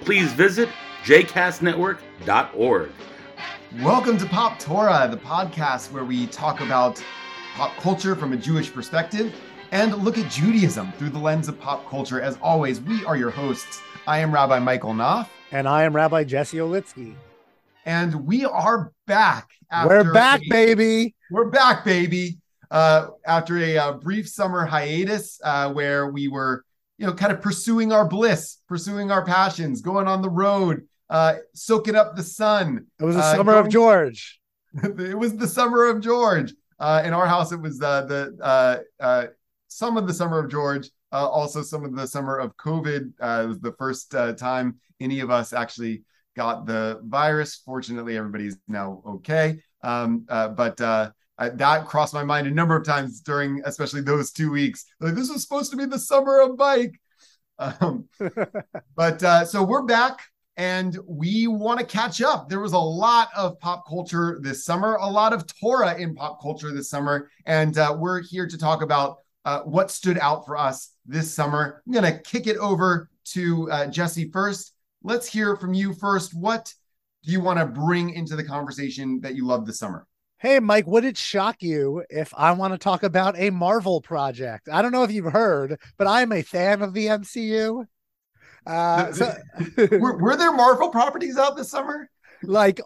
please visit jcastnetwork.org. Welcome to Pop Torah, the podcast where we talk about pop culture from a Jewish perspective and look at Judaism through the lens of pop culture. As always, we are your hosts. I am Rabbi Michael Knopf. And I am Rabbi Jesse Olitsky. And we are back. We're back, a, baby. We're back, baby. Uh, after a, a, uh, brief summer hiatus uh, where we were, you know, kind of pursuing our bliss, pursuing our passions, going on the road, uh, soaking up the sun. It was the uh, summer going, of George. it was the summer of George. Uh, in our house, it was the the some of the summer of George, also some of the summer of COVID. it was the first time any of us actually got the virus. Fortunately, everybody's now okay. Um, uh, but that crossed my mind a number of times during, especially those two weeks. Like this was supposed to be the summer of bike. Um, but uh, so we're back and we want to catch up. There was a lot of pop culture this summer, a lot of Torah in pop culture this summer, and uh, we're here to talk about uh, what stood out for us this summer. I'm going to kick it over to uh, Jesse first let's hear from you first. What do you want to bring into the conversation that you loved this summer? Hey, Mike, would it shock you if I want to talk about a Marvel project? I don't know if you've heard, but I'm a fan of the MCU. Uh, so, were, were there Marvel properties out this summer? Like,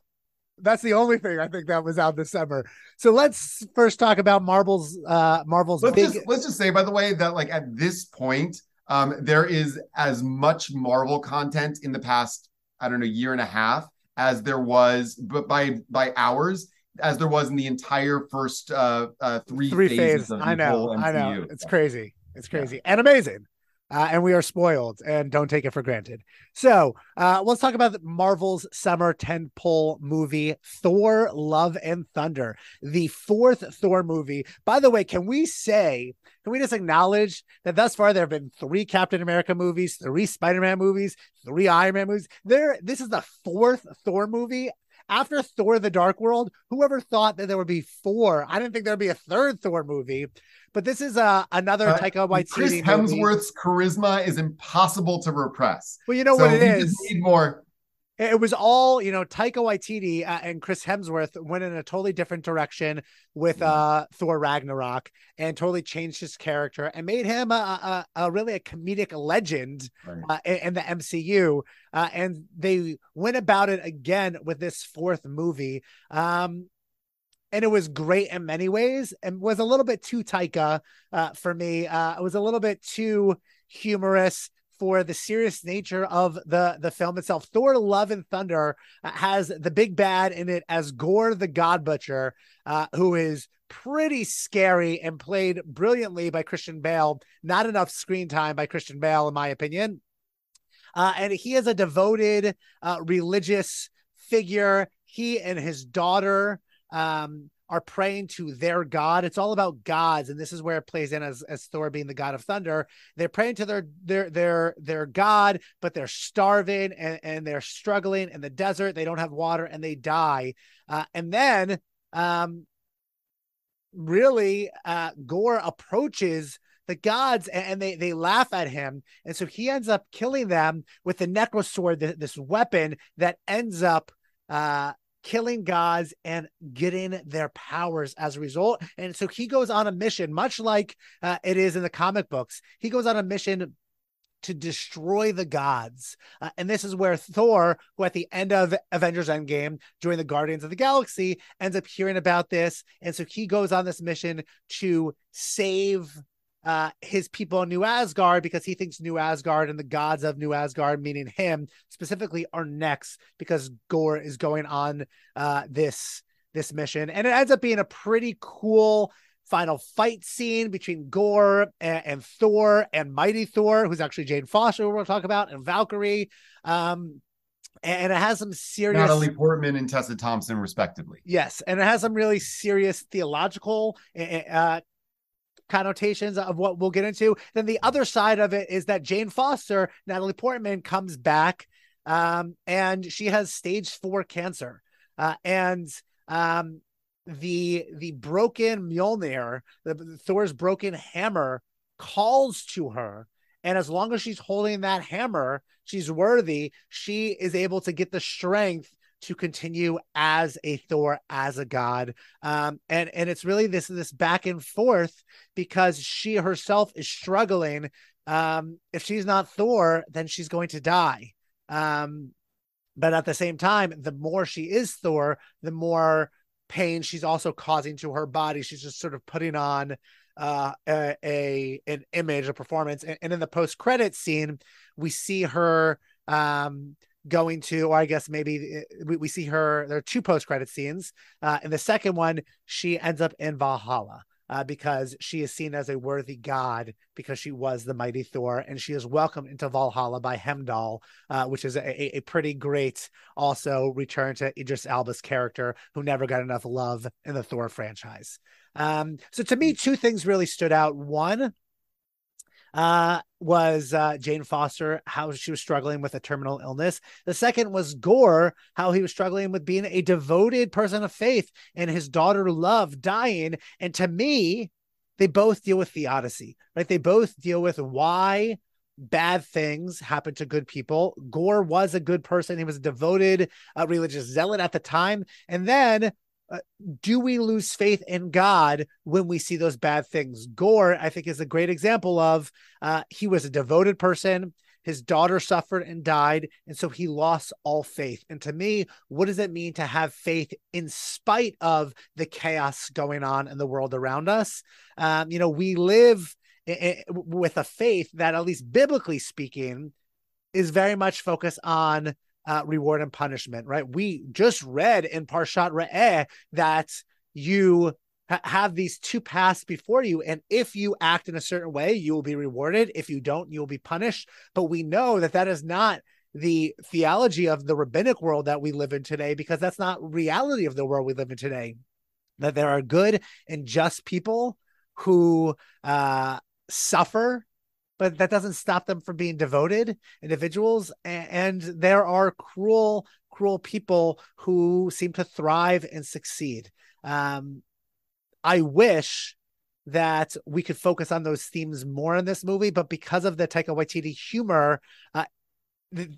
that's the only thing I think that was out this summer. So let's first talk about Marvel's uh Marvel's let's big... just let's just say by the way that like at this point um, there is as much Marvel content in the past, I don't know, year and a half as there was, but by by hours as there was in the entire first uh, uh three, three phases. Phase. I know, I know, it's crazy, it's crazy yeah. and amazing uh, and we are spoiled and don't take it for granted. So uh, let's talk about Marvel's summer tentpole movie, Thor: Love and Thunder, the fourth Thor movie. By the way, can we say? Can we just acknowledge that thus far there have been three Captain America movies, three Spider-Man movies, three Iron Man movies? There, this is the fourth Thor movie after Thor: The Dark World, whoever thought that there would be four? I didn't think there'd be a third Thor movie. But this is uh, another uh, Taika Waititi. Chris Hemsworth's movie. charisma is impossible to repress. Well, you know so what it is. Need more. It was all you know. Taika Waititi uh, and Chris Hemsworth went in a totally different direction with mm-hmm. uh, Thor Ragnarok and totally changed his character and made him a, a, a really a comedic legend right. uh, in, in, the MCU. Uh, and they went about it again with this fourth movie. Um, and it was great in many ways and was a little bit too Taika uh, for me. Uh, it was a little bit too humorous for the serious nature of the the film itself. Thor: Love and Thunder uh, has the big bad in it as Gorr the God Butcher, uh, who is pretty scary and played brilliantly by Christian Bale. Not enough screen time by Christian Bale, in my opinion. Uh, and he is a devoted uh, religious figure. He and his daughter um, are praying to their god. It's all about gods, and this is where it plays in as, as Thor being the god of thunder. They're praying to their their their their god, but they're starving and, and they're struggling in the desert. They don't have water and they die. Uh, and then um, really uh, Gorr approaches the gods and, they they laugh at him and so he ends up killing them with the necro necrosword this weapon that ends up uh killing gods and getting their powers as a result. And so he goes on a mission, much like uh, it is in the comic books. He goes on a mission to destroy the gods. Uh, and this is where Thor, who at the end of Avengers Endgame during the Guardians of the Galaxy, ends up hearing about this. And so he goes on this mission to save uh, his people in New Asgard because he thinks New Asgard and the gods of New Asgard, meaning him specifically, are next because Gorr is going on uh, this this mission, and it ends up being a pretty cool final fight scene between Gorr and, and Thor and Mighty Thor, who's actually Jane Foster, we'll talk about, and Valkyrie. Um, and it has some serious Natalie Portman and Tessa Thompson, respectively. Yes, and it has some really serious theological uh, connotations of what we'll get into. Then the other side of it is that Jane Foster, Natalie Portman, comes back, um, and she has stage four cancer, uh, and um, the the broken Mjolnir, the Thor's broken hammer, calls to her and as long as she's holding that hammer, she's worthy. She is able to get the strength to continue as a Thor, as a god. Um, and and it's really this this back and forth because she herself is struggling. Um, if she's not Thor, then she's going to die. Um, but at the same time, the more she is Thor, the more pain she's also causing to her body. She's just sort of putting on uh, a, a, an image, a performance, and, and in the post credit scene, we see her um, going to, or I guess maybe uh, we, we see her. There are two post credit scenes. Uh, in the second one, she ends up in Valhalla. Uh, because she is seen as a worthy god because she was the mighty Thor, and she is welcomed into Valhalla by Heimdall, uh, which is a, a pretty great also return to Idris Elba's character, who never got enough love in the Thor franchise. Um, so to me, two things really stood out. One uh, was uh, Jane Foster, how she was struggling with a terminal illness. The second was Gorr, how he was struggling with being a devoted person of faith and his daughter Love dying. And to me, they both deal with theodicy, right? They both deal with why bad things happen to good people. Gorr was a good person. He was a devoted uh, religious zealot at the time. And then uh, do we lose faith in God when we see those bad things? Gorr, I think, is a great example of uh, he was a devoted person. His daughter suffered and died, and so he lost all faith. And to me, what does it mean to have faith in spite of the chaos going on in the world around us? Um, you know, we live with a faith that, at least biblically speaking, is very much focused on uh, reward and punishment, right? We just read in Parshat Re'eh that you ha- have these two paths before you. And if you act in a certain way, you will be rewarded. If you don't, you will be punished. But we know that that is not the theology of the rabbinic world that we live in today, because that's not reality of the world we live in today. That there are good and just people who uh, suffer but that doesn't stop them from being devoted individuals. And, there are cruel, cruel people who seem to thrive and succeed. Um, I wish that we could focus on those themes more in this movie, but because of the Taika Waititi humor, uh,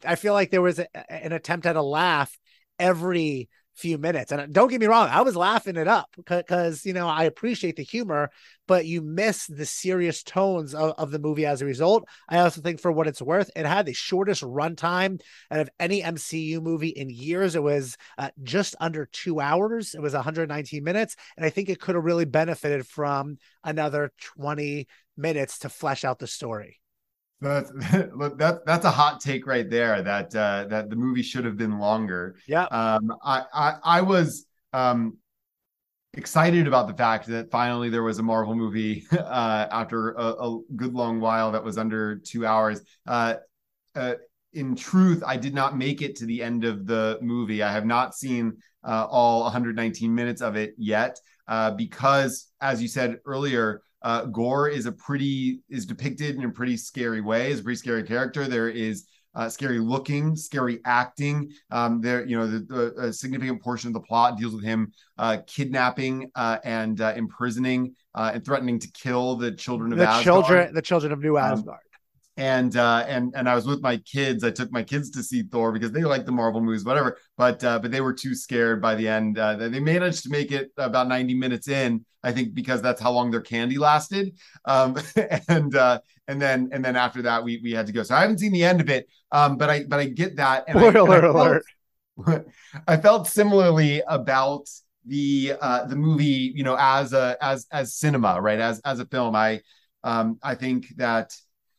I feel like there was a, an attempt at a laugh every few minutes. And don't get me wrong, I was laughing it up because, you know, I appreciate the humor, but you miss the serious tones of, of, the movie as a result. I also think, for what it's worth, it had the shortest runtime out of any MCU movie in years. It was uh, just under two hours, it was 119 minutes. And I think it could have really benefited from another 20 minutes to flesh out the story. That's that, that's a hot take right there. That uh, that the movie should have been longer. Yeah. Um, I, I I was um excited about the fact that finally there was a Marvel movie uh, after a, a, good long while that was under two hours. Uh, uh, in truth, I did not make it to the end of the movie. I have not seen uh, all 119 minutes of it yet uh, because, as you said earlier, uh, Gorr is a pretty is depicted in a pretty scary way. Is a pretty scary character. There is uh, scary looking, scary acting. Um, there, you know, the, the, a significant portion of the plot deals with him uh, kidnapping uh, and uh, imprisoning uh, and threatening to kill the children of the Asgard. children, the children of New um, Asgard. Um, and uh, and and I was with my kids. I took my kids to see Thor because they like the Marvel movies, whatever. But uh, but they were too scared by the end. Uh, they managed to make it about ninety minutes in, I think, because that's how long their candy lasted. Um, and uh, and then and then after that, we we had to go. So I haven't seen the end of it. Um, but I but I get that. And Spoiler I, alert! Felt, I felt similarly about the uh, the movie, you know, as a as as cinema, right? As as a film, I um, I think that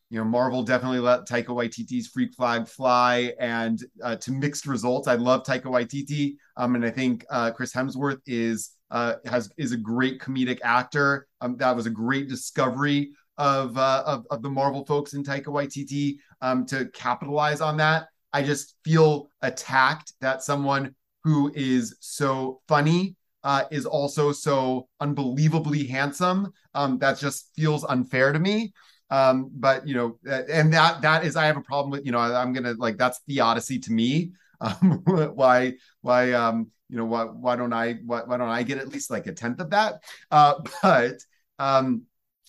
you know, Marvel definitely let Taika Waititi's freak flag fly, and uh, to mixed results. I love Taika Waititi, um, and I think uh, Chris Hemsworth is uh, has is a great comedic actor. Um, that was a great discovery of, uh, of of the Marvel folks in Taika Waititi um, to capitalize on that. I just feel attacked that someone who is so funny uh, is also so unbelievably handsome. Um, that just feels unfair to me. Um, but you know, and that that is I have a problem with. You know, I, am gonna like that's theodicy to me. Um, why why um you know why why don't I why, why don't I get at least like a tenth of that? Uh, but um,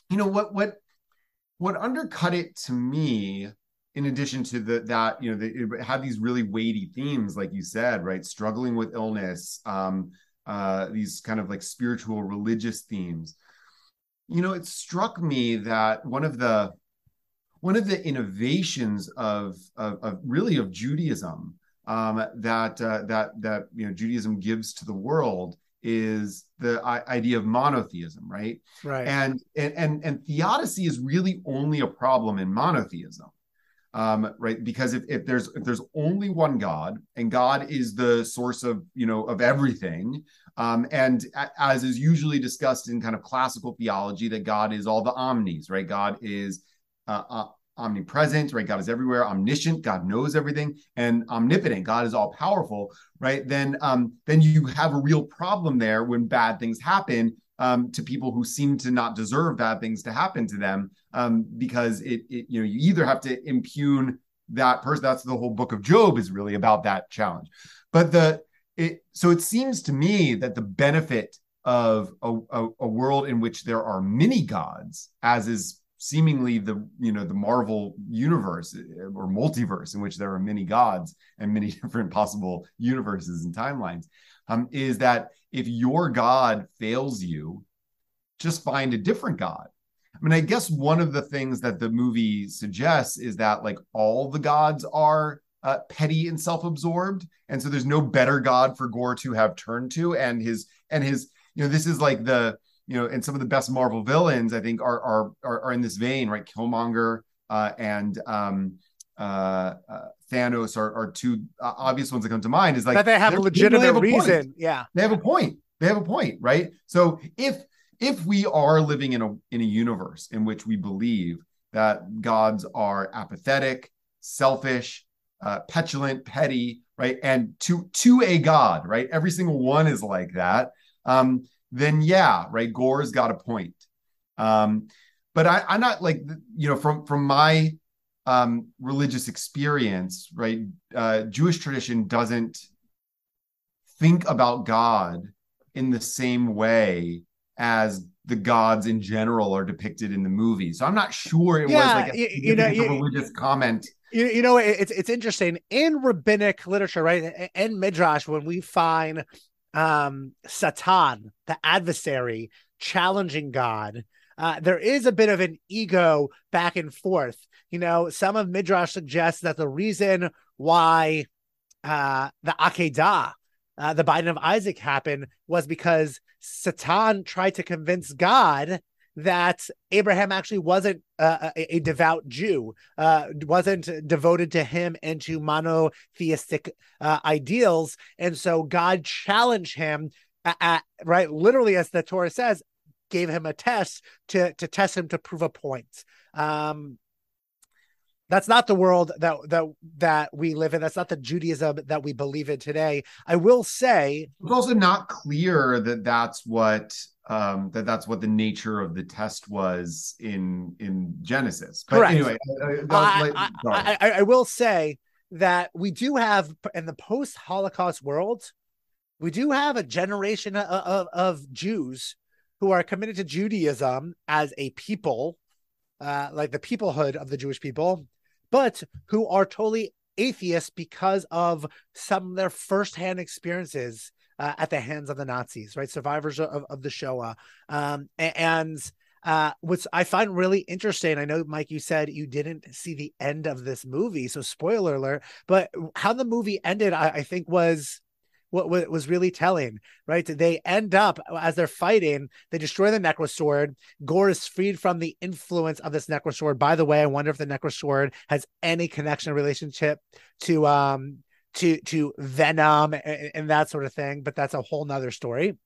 you know what what what undercut it to me in addition to the that you know they had these really weighty themes like you said right struggling with illness um uh these kind of like spiritual religious themes you know it struck me that one of the one of the innovations of of, of really of judaism um that uh, that that you know judaism gives to the world is the idea of monotheism, right? Right. And and and, and theodicy is really only a problem in monotheism. Um, right because if, if there's if there's only one god and god is the source of you know of everything um, and as is usually discussed in kind of classical theology that god is all the omnis right god is uh, uh, omnipresent, right? God is everywhere, omniscient, God knows everything, and omnipotent, God is all powerful, right? Then, um, then you have a real problem there when bad things happen um, to people who seem to not deserve bad things to happen to them, um, because it, it, you know, you either have to impugn that person. That's the whole book of Job is really about that challenge. But the it so it seems to me that the benefit of a, a, a world in which there are many gods, as is seemingly the you know the marvel universe or multiverse in which there are many gods and many different possible universes and timelines um, is that if your god fails you just find a different god. I mean i guess one of the things that the movie suggests is that like all the gods are uh, petty and self-absorbed and so there's no better god for Gorr to have turned to and his and his you know this is like the you know, and some of the best Marvel villains, I think, are are are, are in this vein, right? Killmonger uh, and um, uh, uh, Thanos are, are two uh, obvious ones that come to mind. Is like that they have a legitimate have a reason. Point. Yeah, they have a point. They have a point, right? So if if we are living in a in a universe in which we believe that gods are apathetic, selfish, uh, petulant, petty, right, and to to a god, right, every single one is like that. Um, then yeah, right, Gorr's got a point. Um, but I, I'm not like you know from from my um, religious experience, right? Uh, Jewish tradition doesn't think about God in the same way as the gods in general are depicted in the movie. So I'm not sure it yeah, was like a, you, you know, a religious comment. You, you know, it's it's interesting in rabbinic literature, right? In Midrash, when we find um, Satan, the adversary, challenging God. Uh, there is a bit of an ego back and forth. You know, some of Midrash suggests that the reason why uh, the Akedah, uh, the binding of Isaac, happened was because Satan tried to convince God that Abraham actually wasn't uh, a, a, devout Jew, uh, wasn't devoted to him and to monotheistic uh, ideals. And so God challenged him, at, at, right? Literally, as the Torah says, gave him a test to, to test him to prove a point. Um, that's not the world that that that we live in. That's not the Judaism that we believe in today. I will say it's also not clear that that's what um, that that's what the nature of the test was in in Genesis. But Correct. anyway, uh, I, I, I, I, will say that we do have in the post Holocaust world, we do have a generation of, of, of, Jews who are committed to Judaism as a people, uh, like the peoplehood of the Jewish people, but who are totally atheists because of some of their firsthand experiences uh, at the hands of the Nazis, right? Survivors of, of the Shoah. Um, and uh, what I find really interesting, I know, Mike, you said you didn't see the end of this movie, so spoiler alert, but how the movie ended, I, I think was what, what was really telling, right? They end up as they're fighting, they destroy the Necrosword. Gorr is freed from the influence of this Necrosword. By the way, I wonder if the Necrosword has any connection relationship to um to to Venom and, and that sort of thing, but that's a whole nother story.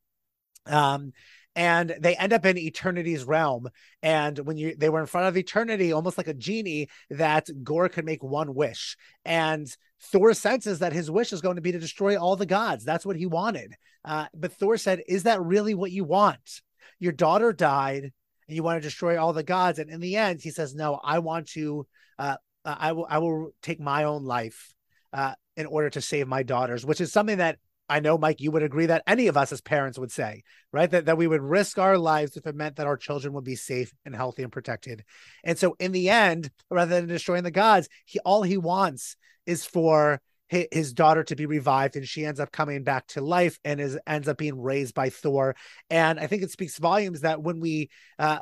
Um, and they end up in eternity's realm. And when you they were in front of eternity almost like a genie that Gorr could make one wish. And thor senses that his wish is going to be to destroy all the gods. That's what he wanted. Uh, but thor said is that really what you want? Your daughter died and you want to destroy all the gods. And in the end he says no i want to uh, i will i will take my own life uh, in order to save my daughters which is something that I know, Mike, you would agree that any of us as parents would say, right? That, that we would risk our lives if it meant that our children would be safe and healthy and protected. And so in the end, rather than destroying the gods, he all he wants is for his, daughter to be revived and she ends up coming back to life and is ends up being raised by Thor. And I think it speaks volumes that when we uh,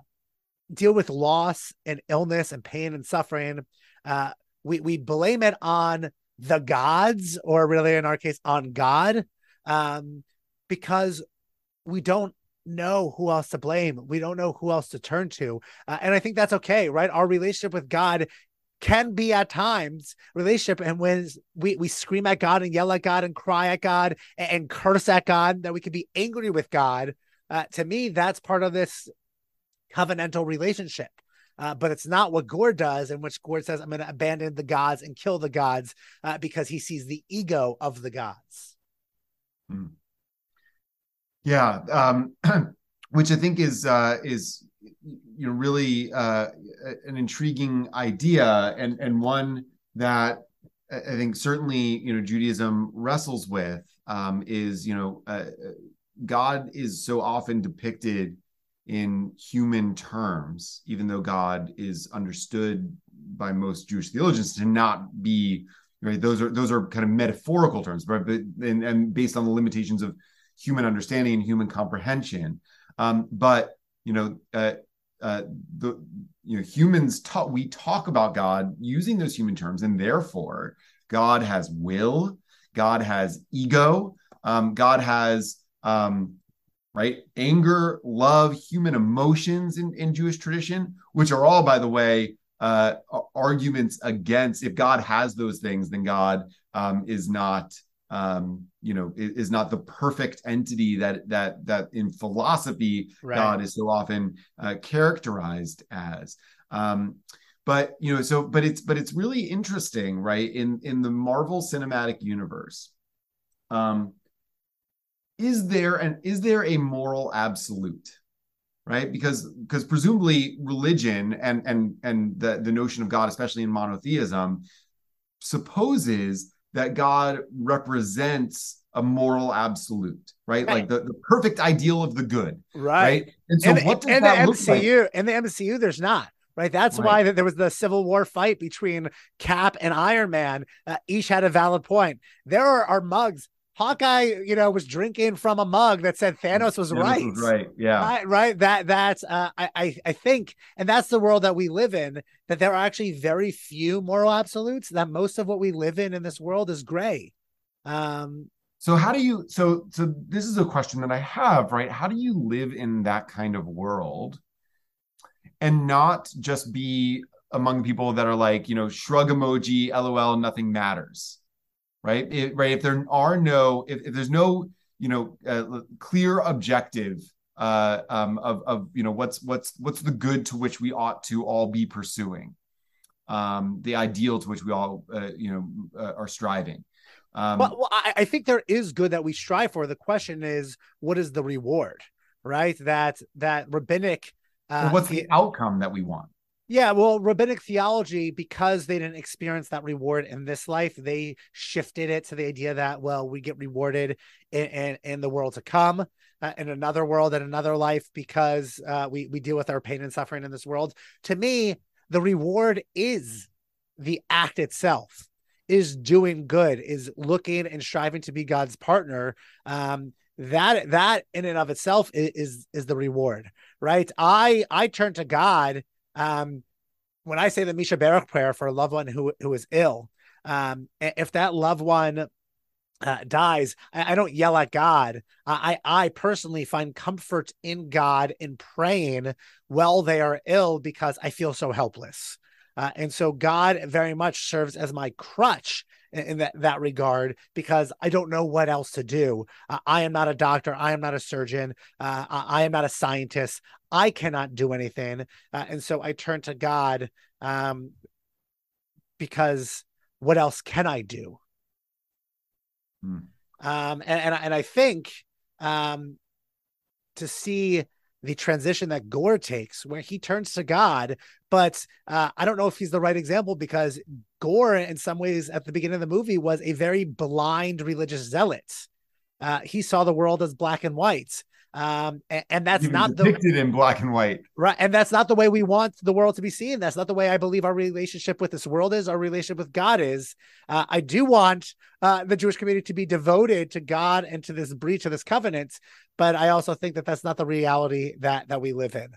deal with loss and illness and pain and suffering, uh, we, we blame it on the gods, or really in our case, on God um, because we don't know who else to blame. We don't know who else to turn to. Uh, and I think that's okay, right? Our relationship with God can be at times relationship and when we, we scream at God and yell at God and cry at God and, and curse at God, that we can be angry with God. Uh, to me, that's part of this covenantal relationship. Uh, but it's not what Gorr does, in which Gorr says, I'm going to abandon the gods and kill the gods uh, because he sees the ego of the gods. Hmm. Yeah, um, which I think is uh, is you know really uh, an intriguing idea and and one that I think certainly you know Judaism wrestles with um, is you know uh, God is so often depicted in human terms, even though God is understood by most Jewish theologians to not be right those are those are kind of metaphorical terms right but and, and based on the limitations of human understanding and human comprehension. Um, but you know uh, uh, the you know humans talk we talk about god using those human terms and therefore god has will god has ego um, god has um, right anger love human emotions in, in jewish tradition which are all by the way uh, arguments against if God has those things, then God um, is not um, you know is, not the perfect entity that that that in philosophy right. God is so often uh, characterized as. Um, but you know so but it's but it's really interesting right in in the marvel cinematic universe um is there an is there a moral absolute right because because presumably religion and and and the the notion of god especially in monotheism supposes that god represents a moral absolute right, right. like the, the perfect ideal of the good right, right? and so and, what does and that the mcu like? in the mcu there's not right that's right. why there was the civil war fight between cap and iron man uh, each had a valid point there are, are mugs Hawkeye, you know, was drinking from a mug that said Thanos was Thanos right. Was right. Yeah. Right. right? That that's uh, I I think, and that's the world that we live in. That there are actually very few moral absolutes. That most of what we live in in this world is gray. Um. So how do you? So so this is a question that I have. Right. How do you live in that kind of world, and not just be among people that are like you know shrug emoji, lol, nothing matters right? It, right. If there are no, if, if there's no, you know, uh, clear objective uh, um, of, of, you know, what's what's what's the good to which we ought to all be pursuing, um, the ideal to which we all, uh, you know, uh, are striving. Um, well, well I, I think there is good that we strive for. The question is, what is the reward, right? That that rabbinic. Uh, what's the outcome that we want? Yeah, well, rabbinic theology, because they didn't experience that reward in this life, they shifted it to the idea that, well, we get rewarded in, in, in the world to come, uh, in another world, in another life, because uh, we, we deal with our pain and suffering in this world. To me, the reward is the act itself, is doing good, is looking and striving to be God's partner. Um, that that in and of itself is, is is the reward, right? I I turn to God um, when I say the Mi Sheberach prayer for a loved one who who is ill, um, if that loved one uh, dies, I, I, don't yell at God. I I personally find comfort in God in praying while they are ill because I feel so helpless. Uh, and so God very much serves as my crutch in, that, that regard because I don't know what else to do. Uh, I am not a doctor. I am not a surgeon. Uh, I, I, am not a scientist. I cannot do anything. Uh, and so I turn to God um, because what else can I do? Hmm. Um, and, and, and I think um, to see the transition that Gorr takes, where he turns to God. But uh, I don't know if he's the right example because Gorr, in some ways, at the beginning of the movie, was a very blind religious zealot. Uh, he saw the world as black and white um and, and that's not depicted the, in black and white. Right and that's not the way we want the world to be seen. That's not the way i believe our relationship with this world is our relationship with god is. Uh, i do want uh, the jewish community to be devoted to god and to this breach of this covenant but i also think that that's not the reality that that we live in.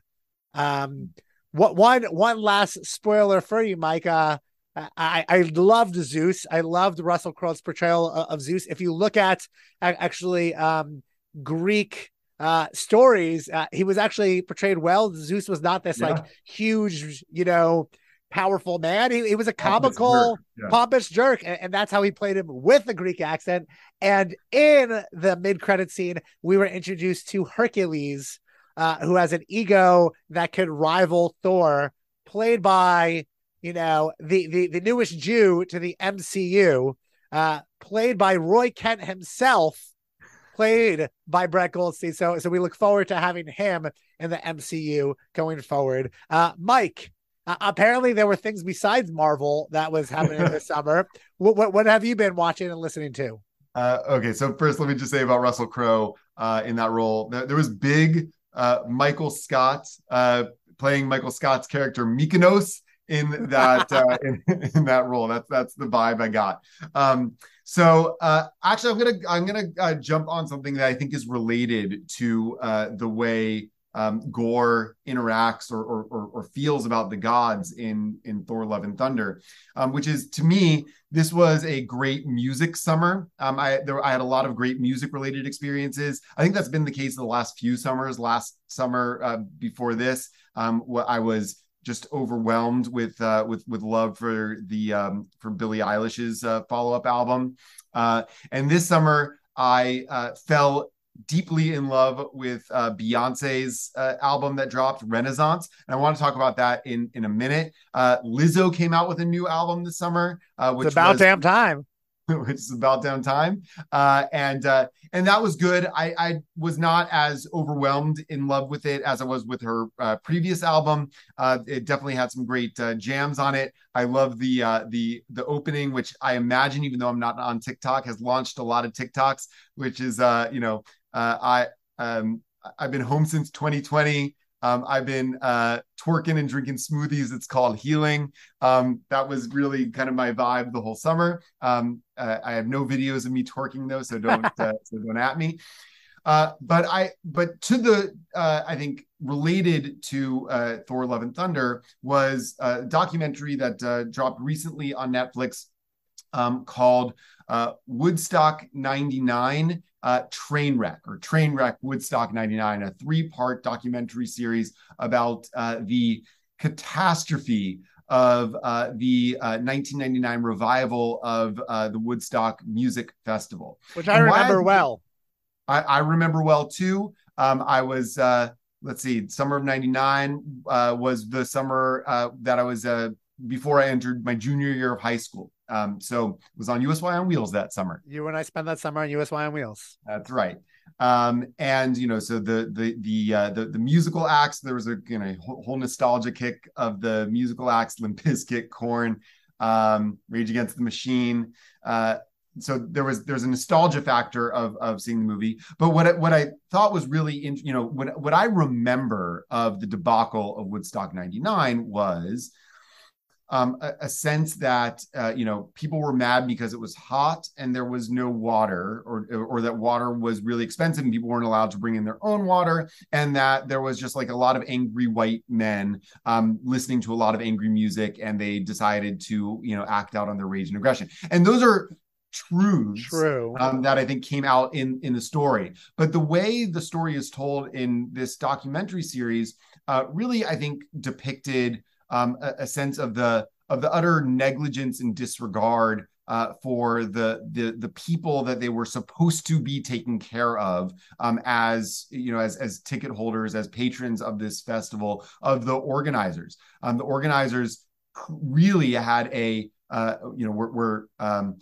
Um what one one last spoiler for you mike uh I, I loved Zeus. I loved Russell Crowe's portrayal of, of Zeus. If you look at actually um, Greek uh, stories, uh, he was actually portrayed well. Zeus was not this yeah. like huge, you know, powerful man. He, he was a comical, pompous jerk, yeah. pompous jerk and, and, that's how he played him with the Greek accent. And in the mid-credit scene, we were introduced to Hercules, uh, who has an ego that could rival Thor, played by you know the the the newest Jew to the MCU, uh, played by Roy Kent himself played by Brett Goldstein. So, so we look forward to having him in the MCU going forward. Uh, Mike, uh, apparently there were things besides Marvel that was happening this summer. What, what, what have you been watching and listening to? Uh, okay, so first, let me just say about Russell Crowe uh, in that role. There, there was big uh, Michael Scott uh, playing Michael Scott's character Mykonos in that uh, in, in that role. That's that's the vibe I got. Um, so uh, actually, I'm gonna I'm gonna uh, jump on something that I think is related to uh, the way um, Gorr interacts or, or, or, or, feels about the gods in in Thor: Love and Thunder, um, which is to me this was a great music summer. Um, I there I had a lot of great music related experiences. I think that's been the case the last few summers. Last summer uh, before this, um, what I was just overwhelmed with uh, with with love for the um, for Billie Eilish's uh, follow up album. Uh, and this summer, I uh, fell deeply in love with uh, Beyonce's uh, album that dropped, Renaissance. And I want to talk about that in in a minute. Lizzo came out with a new album this summer, which it's about was, damn time. which is about damn time. Uh, and uh, and that was good. I, I was not as overwhelmed in love with it as I was with her uh, previous album. Uh, it definitely had some great uh, jams on it. I love the uh, the the opening, which I imagine, even though I'm not on TikTok, has launched a lot of TikToks. Which is, you know, I um, I've been home since 2020. Um, I've been uh, twerking and drinking smoothies. It's called healing. Um, that was really kind of my vibe the whole summer. Um, uh, I have no videos of me twerking though, so don't uh, so don't at me. Uh, but I but to the uh, I think related to uh, Thor: Love and Thunder was a documentary that dropped recently on Netflix um, called Woodstock '99 uh, Trainwreck or Trainwreck Woodstock 99, a three part documentary series about uh, the catastrophe of uh, the 1999 uh, revival of uh, the Woodstock Music Festival. Which I and remember I, well. I, I, remember well too. Um, I was, uh, let's see, summer of 99 was the summer that I was before I entered my junior year of high school. Um, so it was on USY on Wheels that summer. You and I spent that summer on USY on Wheels. That's right. Um, and you know, so the the the uh, the, the musical acts, there was a you know whole nostalgia kick of the musical acts, Limp Bizkit, Korn, um, Rage Against the Machine. Uh, so there was there's a nostalgia factor of of seeing the movie but what what i thought was really in, you know what what i remember of the debacle of woodstock 99 was um, a, a, sense that uh, you know people were mad because it was hot and there was no water, or or that water was really expensive and people weren't allowed to bring in their own water, and that there was just like a lot of angry white men um, listening to a lot of angry music, and they decided to you know act out on their rage and aggression. And those are truths True. Um, that I think came out in in the story. But the way the story is told in this documentary series uh, really, I think, depicted um, a, a, sense of the of the utter negligence and disregard uh, for the the the people that they were supposed to be taking care of um, as you know as as ticket holders as patrons of this festival of the organizers. Um, the organizers really had a uh, you know were, were um,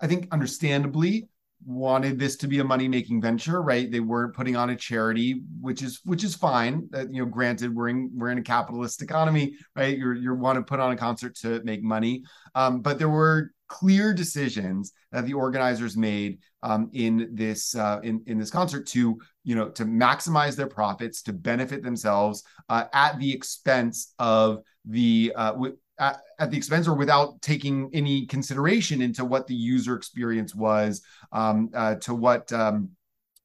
I think understandably wanted this to be a money making venture right? They weren't putting on a charity which is which is fine. Uh, you know granted we're in we're in a capitalist economy right? You're you want to put on a concert to make money. Um, but there were clear decisions that the organizers made um, in this uh, in in this concert to you know to maximize their profits to benefit themselves uh, at the expense of the uh, w- at, at, the expense or without taking any consideration into what the user experience was, um, uh, to what um,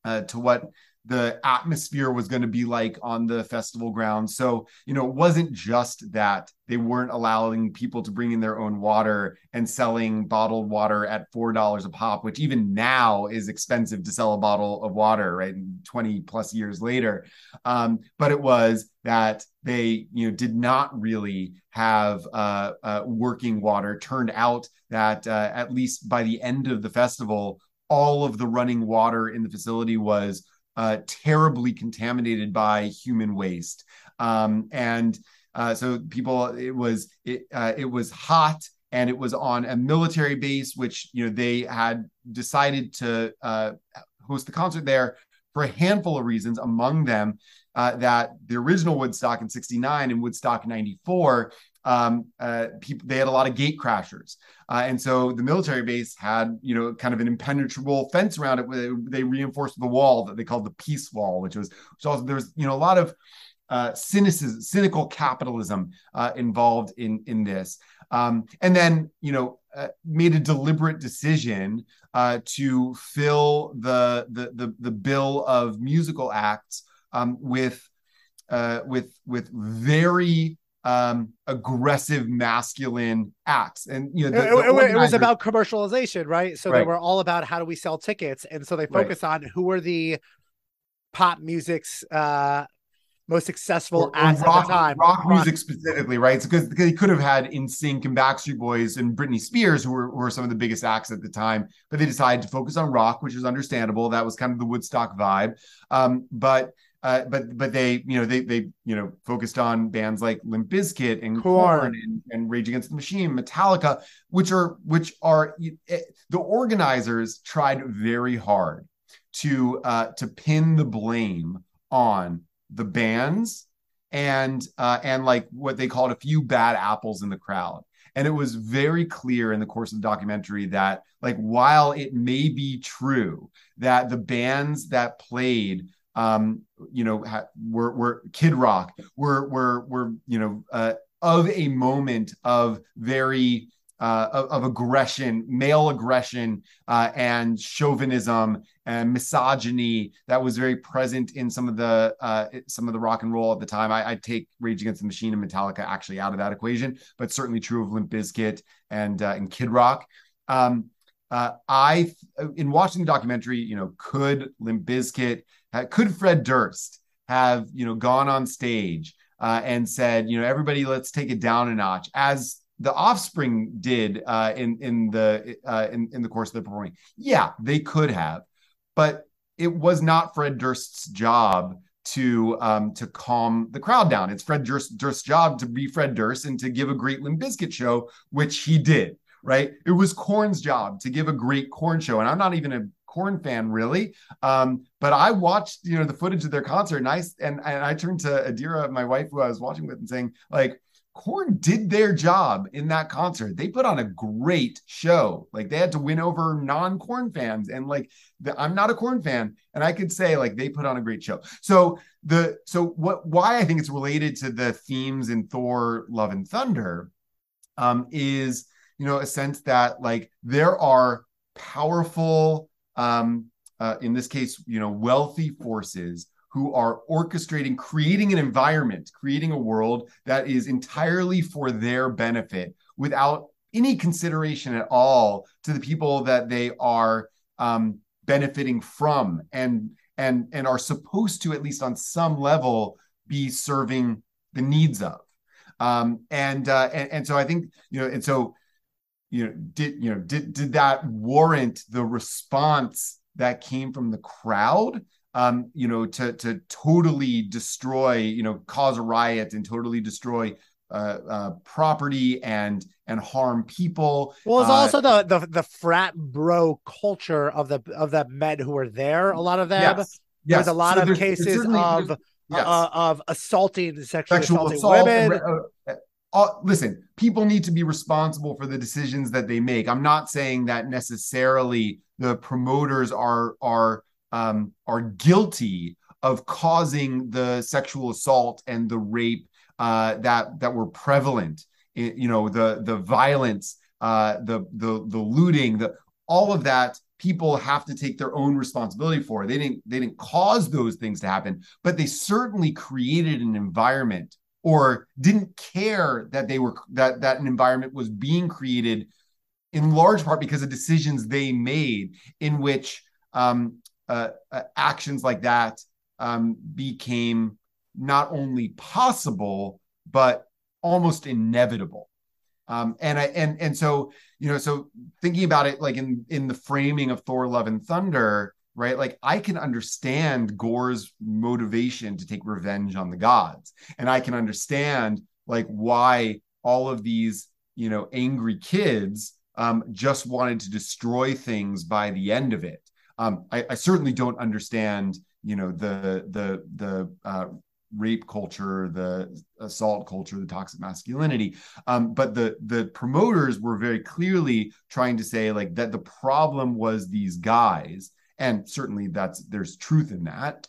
uh, to what the atmosphere was going to be like on the festival grounds. So, you know, it wasn't just that they weren't allowing people to bring in their own water and selling bottled water at $4 a pop, which even now is expensive to sell a bottle of water, right? 20 plus years later. Um, but it was that they, you know, did not really have uh, uh, working water. Turned out that uh, at least by the end of the festival, all of the running water in the facility was uh, terribly contaminated by human waste. Um, and uh, so people, it was it uh, it was hot and it was on a military base, which you know they had decided to uh, host the concert there for a handful of reasons. Among them, uh, that the original Woodstock in '69 and Woodstock '94 um, uh, people they had a lot of gate crashers, uh, and so the military base had you know kind of an impenetrable fence around it. Where They reinforced the wall that they called the peace wall, which was which also there was you know a lot of uh, cynicism, cynical capitalism uh, involved in in this, um, and then you know uh, made a deliberate decision uh, to fill the, the the the bill of musical acts um, with with with very um, aggressive masculine acts. And you know, the, the it, it, was about commercialization, right? So right. they were all about how do we sell tickets, and so they focus right. on who are the pop music's uh, most successful or, acts rock, at the time. Rock, rock music specifically, right? It's because he could have had NSYNC and Backstreet Boys and Britney Spears, who were, who were some of the biggest acts at the time, but they decided to focus on rock, which is understandable. That was kind of the Woodstock vibe. Um, but uh, but but they you know they they you know focused on bands like Limp Bizkit and Korn and, and Rage Against the Machine, Metallica, which are which are eh, the organizers tried very hard to uh, to pin the blame on the bands and uh, and like what they called a few bad apples in the crowd. And it was very clear in the course of the documentary that, like, while it may be true that the bands that played um, you know, ha- we're, we're Kid Rock, we're, we're, we're, you know, uh, of a moment of very, uh, of, of, aggression, male aggression, uh, and chauvinism and misogyny that was very present in some of the uh, some of the rock and roll at the time. I, I take Rage Against the Machine and Metallica actually out of that equation, but certainly true of Limp Bizkit and uh, and Kid Rock. Um, uh, I, in watching the documentary, you know, could Limp Bizkit could Fred Durst have you know gone on stage uh, and said, you know, everybody, let's take it down a notch, as the Offspring did uh, in in the uh, in in the course of the performing? Yeah, they could have, but it was not Fred Durst's job to um, to calm the crowd down. It's Fred Durst, Durst's job to be Fred Durst and to give a great Limp Bizkit show, which he did. Right? It was Korn's job to give a great Korn show, and I'm not even a Korn fan really. Um, but I watched, you know, the footage of their concert and I, and, and I turned to Adira, my wife who I was watching with and saying like, Korn did their job in that concert. They put on a great show. Like they had to win over non-Korn fans. And like the, I'm not a Korn fan, and I could say like they put on a great show. So the so what why I think it's related to the themes in Thor: Love and Thunder um, is you know a sense that like there are powerful um, uh, in this case, you know, wealthy forces who are orchestrating, creating an environment, creating a world that is entirely for their benefit without any consideration at all to the people that they are um, benefiting from and and and are supposed to at least on some level be serving the needs of. Um, and, uh, and and so I think you know and so you know did you know did did that warrant the response that came from the crowd um, you know, to to totally destroy, you know, cause a riot and totally destroy uh, uh, property and and harm people. Well, it's uh, also the, the the frat bro culture of the of the men who were there. A lot of them. Yes, yes. There's a lot So of there's- cases there's of yes. uh, of assaulting, sexually sexual assaulting assault. women. Listen, people need to be responsible for the decisions that they make. I'm not saying that necessarily the promoters are are um, are guilty of causing the sexual assault and the rape uh, that that were prevalent. I- you know, the the violence, uh, the the the looting, the all of that. People have to take their own responsibility for. They didn't they didn't cause those things to happen, but they certainly created an environment or didn't care that they were that that an environment was being created in large part because of decisions they made in which um, uh, uh, actions like that um, became not only possible but almost inevitable. Um, and i and and so you know so thinking about it like in in the framing of thor love and thunder right? Like i can understand Gorr's motivation to take revenge on the gods. And i can understand like why all of these you know angry kids um, just wanted to destroy things by the end of it. Um, I, I certainly don't understand you know the the the uh, rape culture the assault culture the toxic masculinity. Um, but the the promoters were very clearly trying to say like that the problem was these guys and certainly that's there's truth in that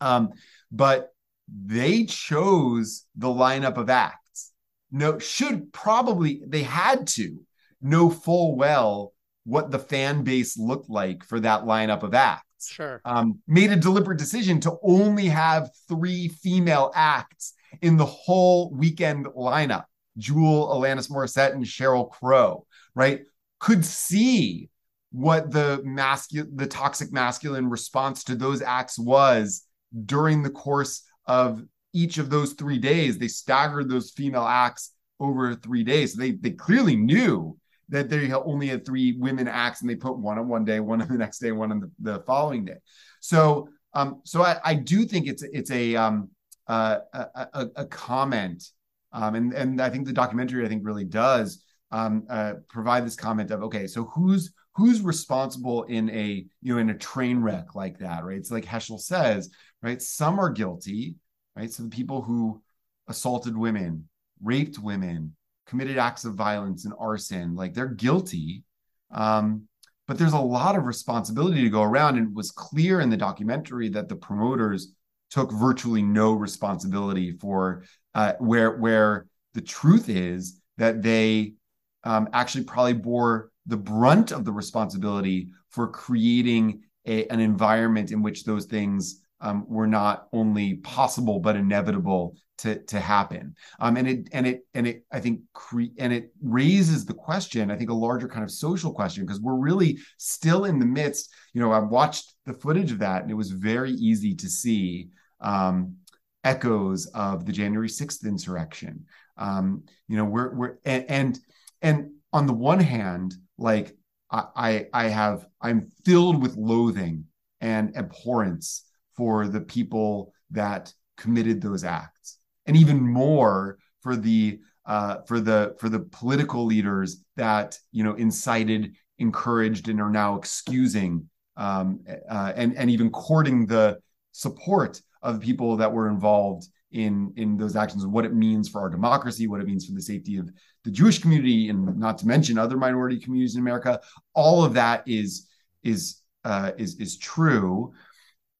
um, but they chose the lineup of acts no should probably they had to know full well what the fan base looked like for that lineup of acts Sure. um, made a deliberate decision to only have three female acts in the whole weekend lineup Jewel, Alanis Morissette, and Sheryl Crow, right? Could see what the masculine, the toxic masculine response to those acts was during the course of each of those three days. They staggered those female acts over three days. So they they clearly knew that they only had three women acts and they put one on one day, one on the next day, one on the, the following day. So um, so I, I do think it's it's a um uh, a, a, a comment um, and and I think the documentary I think really does um, uh, provide this comment of okay, so who's who's responsible in a you know in a train wreck like that, right? It's like Heschel says, right? Some are guilty, right? So the people who assaulted women, raped women, committed acts of violence and arson, like they're guilty. Um, but there's a lot of responsibility to go around, and it was clear in the documentary that the promoters took virtually no responsibility for uh, where where the truth is that they um, actually probably bore the brunt of the responsibility for creating a, an environment in which those things um, were not only possible but inevitable to to happen. Um, and it and it and it I think cre- and it raises the question. I think a larger kind of social question because we're really still in the midst. You know, I watched the footage of that, and it was very easy to see um, echoes of the January sixth insurrection. Um, you know, we're we're and, and and on the one hand, like I, I have I'm filled with loathing and abhorrence for the people that committed those acts, and even more for the uh, for the for the political leaders that you know incited, encouraged, and are now excusing um, uh, and and even courting the support of people that were involved in in those actions and what it means for our democracy, what it means for the safety of the Jewish community, and not to mention other minority communities in America. All of that is is uh, is is true,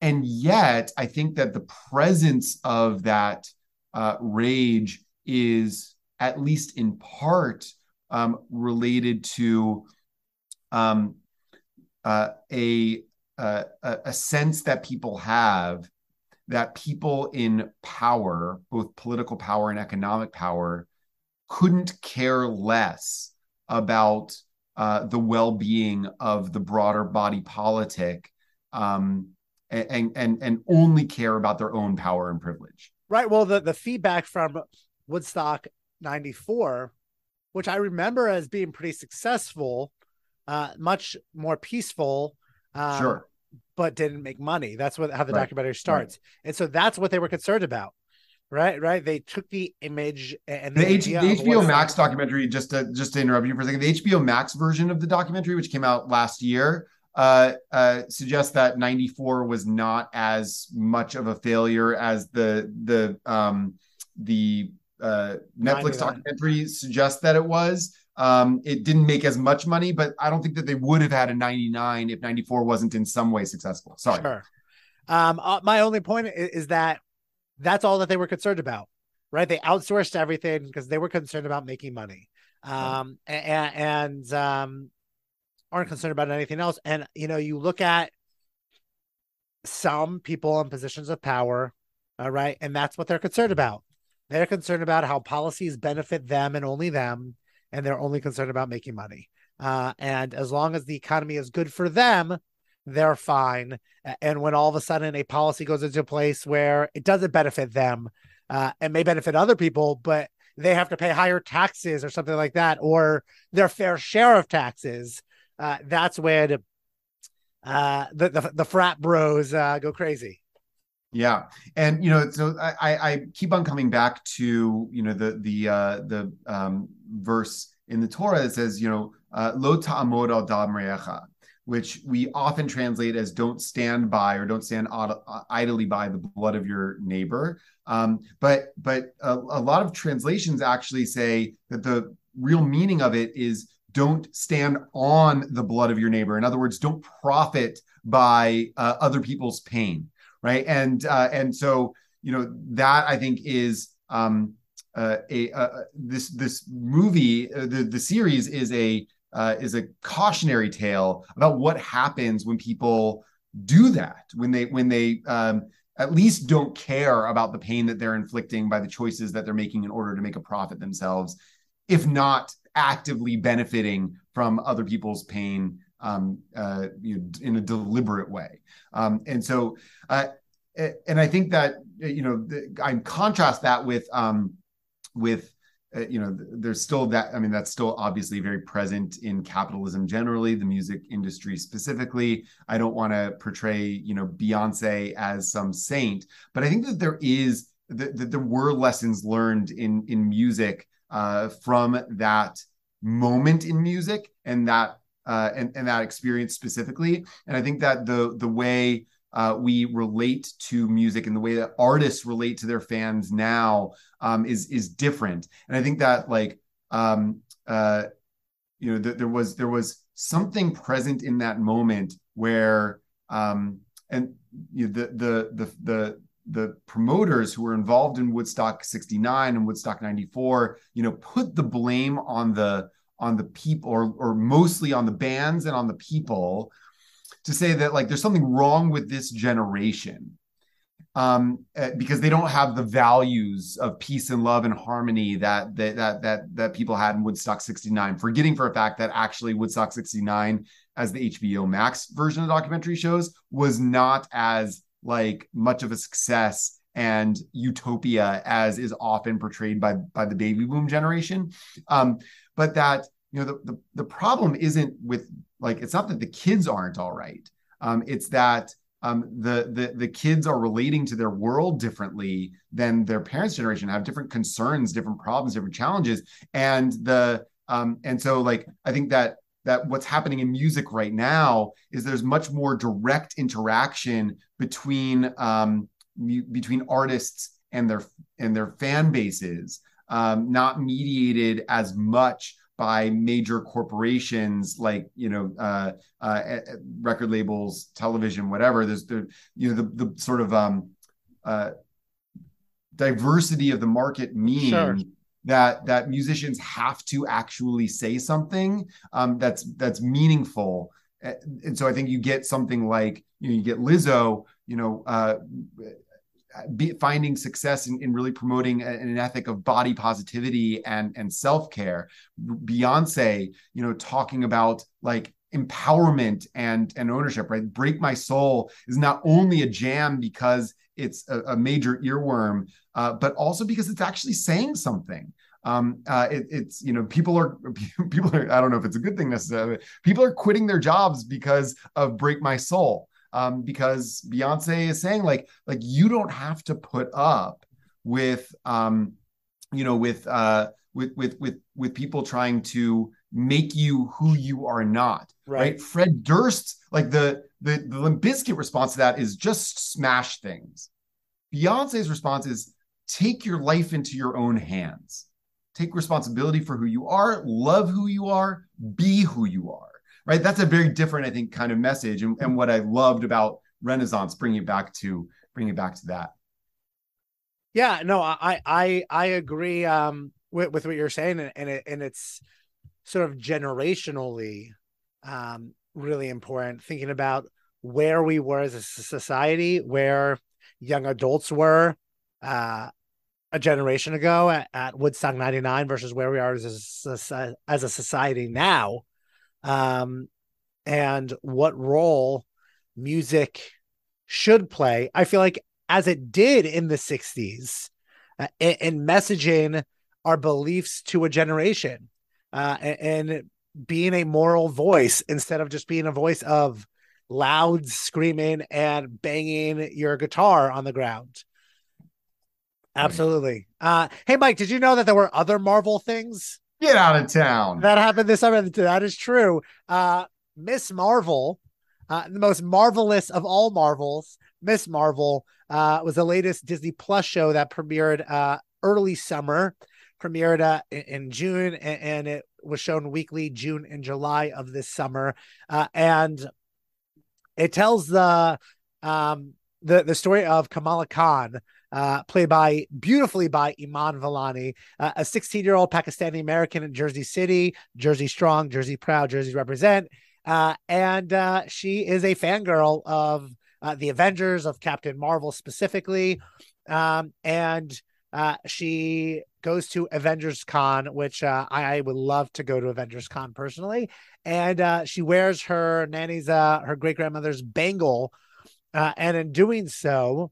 and yet I think that the presence of that uh, rage is at least in part um, related to um, uh, a, uh, a sense that people have that people in power, both political power and economic power, couldn't care less about uh, the well-being of the broader body politic, um, and and and only care about their own power and privilege. Right. Well, the, the feedback from Woodstock 94 which I remember as being pretty successful, uh, much more peaceful. Um, sure. But didn't make money. That's what how the Right. documentary starts, and so that's what they were concerned about, right? Right? They took the image and the, H- the HBO Max documentary, just to just to interrupt you for a second, the HBO Max version of the documentary, which came out last year, uh, uh, suggests that '94 was not as much of a failure as the the um, the uh, Netflix documentary suggests that it was. Um, it didn't make as much money, but I don't think that they would have had a 99 if 94 wasn't in some way successful. Sorry. Sure. Um, uh, my only point is, is that that's all that they were concerned about, right? They outsourced everything because they were concerned about making money, um, a- a- and um, aren't concerned about anything else. And you know, you look at some people in positions of power, all right, and that's what they're concerned about. They're concerned about how policies benefit them and only them, and they're only concerned about making money. Uh, and as long as the economy is good for them, they're fine. And when all of a sudden a policy goes into place where it doesn't benefit them, uh, and may benefit other people, but they have to pay higher taxes or something like that, or their fair share of taxes, uh, that's when uh, the, the the frat bros uh, go crazy. Yeah, and you know, so I, I keep on coming back to you know the the uh, the um, verse in the Torah that says you know uh, lo ta'amod al dam which we often translate as "don't stand by" or "don't stand id- idly by the blood of your neighbor." Um, but but a, a lot of translations actually say that the real meaning of it is don't stand on the blood of your neighbor. In other words, don't profit by uh, other people's pain right? And uh, and so you know that i think is um uh, a uh, this this movie uh, the the series is a uh, is a cautionary tale about what happens when people do that when they when they um at least don't care about the pain that they're inflicting by the choices that they're making in order to make a profit themselves if not actively benefiting from other people's pain um, uh, you know, in a deliberate way. Um, and so, uh, and I think that you know, I contrast that with um, with uh, you know, there's still that. I mean, that's still obviously very present in capitalism generally, the music industry specifically. I don't want to portray you know Beyonce as some saint, but I think that there is that, that there were lessons learned in in music uh, from that moment in music and that uh, and, and that experience specifically. And I think that the the way uh, we relate to music and the way that artists relate to their fans now um, is is different. And I think that like um, uh, you know th- there was there was something present in that moment where um, and you know, the the the the the promoters who were involved in Woodstock 69 and Woodstock 94, you know, put the blame on the on the people or or mostly on the bands and on the people to say that like there's something wrong with this generation um uh, because they don't have the values of peace and love and harmony that that that that, that people had in Woodstock 69 forgetting for a fact that actually Woodstock 69 as the HBO Max version of the documentary shows was not as like much of a success and utopia as is often portrayed by by the baby boom generation. Um but that you know the, the the problem isn't with like it's not that the kids aren't all right. Um it's that um the the the kids are relating to their world differently than their parents generation have different concerns different problems different challenges. And the um and so like i think that that what's happening in music right now is there's much more direct interaction between um, mu- between artists and their and their fan bases, um, not mediated as much by major corporations like you know uh, uh, record labels, television, whatever. There's the you know the the sort of um, uh, diversity of the market means Sure. that that musicians have to actually say something um, that's that's meaningful. Uh, And so I think you get something like you know you get Lizzo, you know, uh, be, finding success in, in really promoting a- an ethic of body positivity and and self care. Beyonce, you know, talking about like empowerment and and ownership. Right, "Break My Soul" is not only a jam because it's a, a major earworm, uh, but also because it's actually saying something. Um, uh, it, it's you know people are people are I don't know if it's a good thing necessarily. People are quitting their jobs because of Break My Soul. Um, because Beyonce is saying like like you don't have to put up with um, you know with uh, with with with with people trying to make you who you are not. Right. right? Fred Durst, like the the the Limp Bizkit response to that is just smash things. Beyonce's response is take your life into your own hands. Take responsibility for who you are, love who you are, be who you are. Right. That's a very different, I think, kind of message. And, and what I loved about Renaissance, bringing it back to bringing it back to that. Yeah, no, I I I agree um with, with what you're saying and, and it and it's sort of generationally um really important thinking about where we were as a society, where young adults were uh, a generation ago at, at, Woodstock 99 versus where we are as a, as a society now. Um, and what role music should play. I feel like as it did in the 60s uh, in, in, messaging our beliefs to a generation uh, and, and being a moral voice instead of just being a voice of loud screaming and banging your guitar on the ground. Absolutely. Uh, hey, Mike, did you know that there were other Marvel things? Get out of town. That happened this summer. That is true. Uh, Miss Marvel, uh, the most marvelous of all Marvels, Miss Marvel, uh, was the latest Disney Plus show that premiered uh, early summer, premiered uh, in, June, and, and, it was shown weekly June and July of this summer. Uh, and it tells the um, the the story of Kamala Khan, uh, played by beautifully by Iman Vellani, uh, a 16 year old Pakistani American in Jersey City, Jersey strong, Jersey proud, Jersey represent, uh, and uh, she is a fangirl of uh, the Avengers of Captain Marvel specifically, um, and uh, she goes to Avengers Con, which I, would love to go to Avengers Con personally. And she wears her nanny's, her great grandmother's bangle. And in doing so,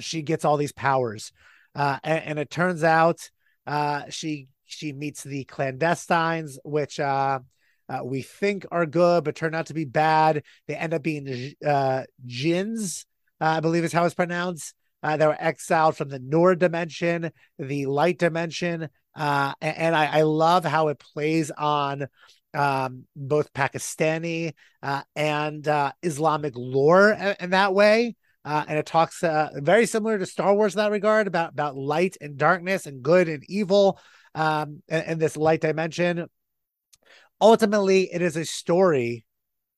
she gets all these powers. Uh, and, and, it turns out uh, she she meets the clandestines, which uh, uh, we think are good, but turn out to be bad. They end up being uh, uh, I believe is how it's pronounced. Uh, they were exiled from the Noor dimension, the light dimension. And, and I, I, love how it plays on um, both Pakistani and Islamic lore in, in that way. Uh, and it talks uh, very similar to Star Wars in that regard about, about light and darkness and good and evil um, and, and this light dimension. Ultimately, it is a story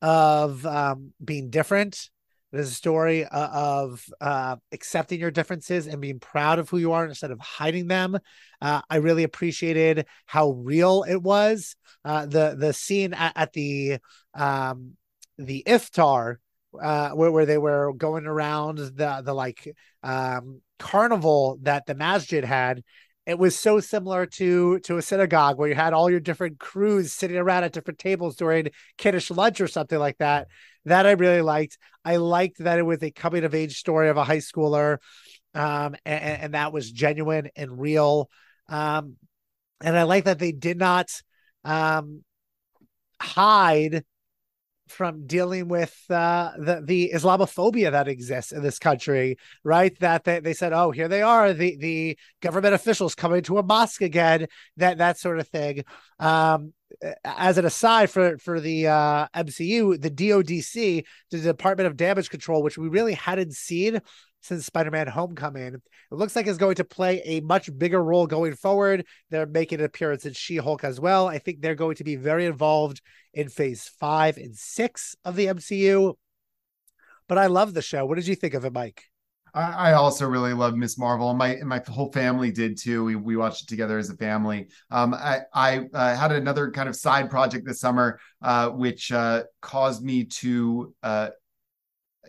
of um, being different it is a story uh, of uh, accepting your differences and being proud of who you are instead of hiding them. Uh, I really appreciated how real it was. Uh, the the scene at, at the um, the iftar uh, where, where they were going around the the like um, carnival that the masjid had. It was so similar to to a synagogue where you had all your different crews sitting around at different tables during kiddush lunch or something like that. That i really liked. I liked that it was a coming of age story of a high schooler um, and, and that was genuine and real. Um, and i like that they did not um, hide from dealing with uh, the the Islamophobia that exists in this country, right? That they, they said, oh, here they are, the the government officials coming to a mosque again, that that sort of thing. Um, as an aside for for the uh, MCU, the DODC, the Department of Damage Control, which we really hadn't seen since Spider-Man Homecoming. It looks like it's going to play a much bigger role going forward. They're making an appearance in She-Hulk as well. I think they're going to be very involved in phase five and six of the MCU. But I love the show. What did you think of it, Mike? I also really love Miss Marvel, my my whole family did too. We we watched it together as a family. Um, I I uh, had another kind of side project this summer, uh, which uh, caused me to uh,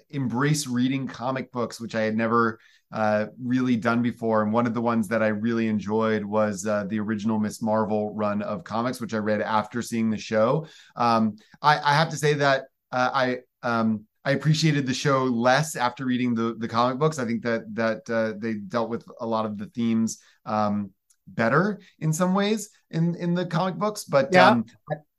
embrace reading comic books, which I had never uh, really done before. And one of the ones that I really enjoyed was uh, the original Miss Marvel run of comics, which I read after seeing the show. Um, I, I, have to say that uh, I um, I appreciated the show less after reading the the comic books. I think that that uh, they dealt with a lot of the themes. Um, better in some ways in in the comic books. But Yeah. um,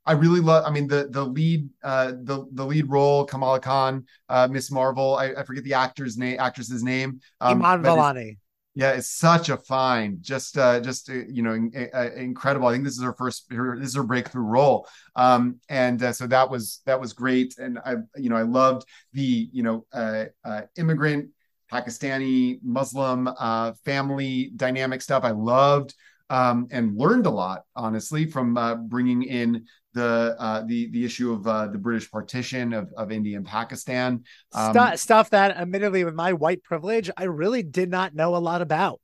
I, really love. I mean, the the lead uh, the the lead role, Kamala Khan, uh, Miss Marvel. I, I forget the actor's name, actress's name. Iman Vellani. yeah, it's such a find. Just, uh, just uh, you know, in, uh, incredible. I think this is her first. Her, this is her breakthrough role. Um, and uh, so that was that was great. And I, you know, I loved the you know uh, uh, immigrant Pakistani Muslim uh, family dynamic stuff. I loved um, and learned a lot, honestly, from uh, bringing in the uh, the the issue of uh, the British partition of, of India and Pakistan. Um, Stu- stuff that, admittedly, with my white privilege, I really did not know a lot about.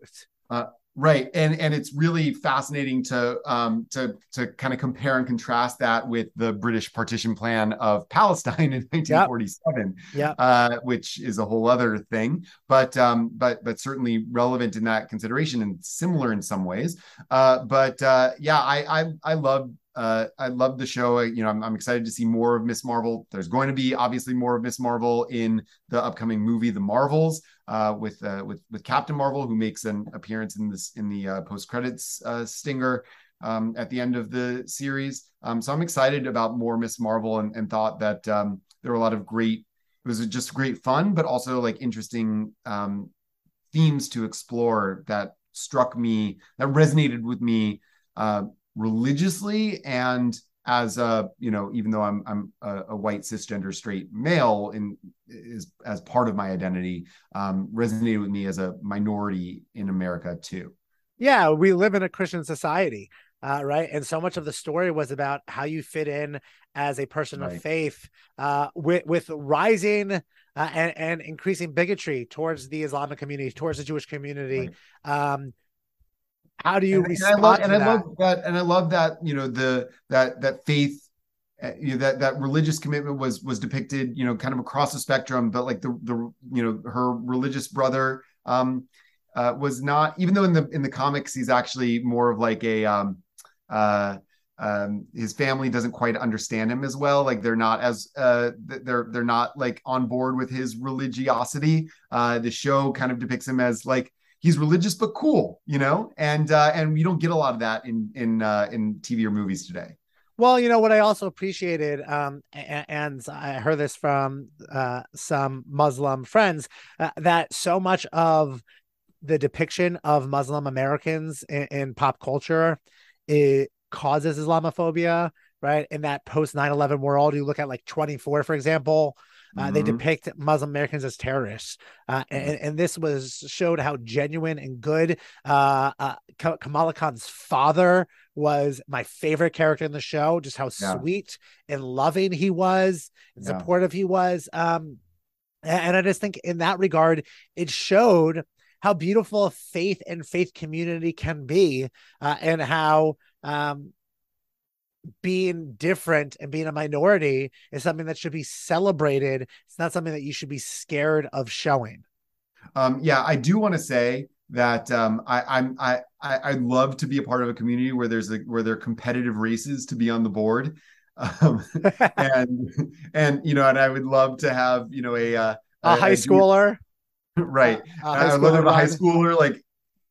Right, and and it's really fascinating to um to to kind of compare and contrast that with the British partition plan of Palestine in 1947, Yeah. uh, which is a whole other thing, but um but but certainly relevant in that consideration and similar in some ways. Uh, but uh, yeah, I I I love uh, I love the show. You know, I'm, I'm excited to see more of Miss Marvel. There's going to be obviously more of Miss Marvel in the upcoming movie, The Marvels, uh, with uh, with with Captain Marvel, who makes an appearance in this in the uh, post credits uh, stinger um, at the end of the series. Um, so I'm excited about more Miss Marvel, and, and thought that um, there were a lot of great. It was just great fun, but also like interesting um, themes to explore that struck me that resonated with me uh, religiously and as a you know even though i'm i'm a, a white cisgender straight male in is as part of my identity um resonated with me as a minority in america too Yeah, we live in a Christian society, uh, right? And so much of the story was about how you fit in as a person of faith, uh, with with rising uh, and and increasing bigotry towards the Islamic community, towards the Jewish community. Um, how do you and, and I respond love to and I love that and I love that you know the that that faith uh, you know, that that religious commitment was was depicted you know kind of across the spectrum but like the the you know her religious brother um uh was not even though in the in the comics he's actually more of like a um uh um his family doesn't quite understand him as well. Like they're not as uh they're they're not like on board with his religiosity. Uh the show kind of depicts him as like he's religious but cool, you know, and uh, and you don't get a lot of that in in uh, in TV or movies today. Well, you know what I also appreciated, um, and, and I heard this from uh, some Muslim friends uh, that so much of the depiction of Muslim Americans in, in pop culture it causes Islamophobia, right? In that post 9-11 world, you look at like 24, for example, uh, they Mhm. depict Muslim Americans as terrorists, uh, and, and this was showed how genuine and good. Uh, uh, Kamala Khan's father was my favorite character in the show. Just how Yeah. sweet and loving he was, and Yeah. supportive he was. Um, and I just think in that regard, it showed how beautiful faith and faith community can be, uh, and how um, being different and being a minority is something that should be celebrated. It's not something that you should be scared of showing. Um, yeah, I do want to say that um, I, I'm I, I I love to be a part of a community where there's a where there are competitive races to be on the board, um, and and you know, and I would love to have you know a uh, a high schooler, right? a high I love to have a high schooler like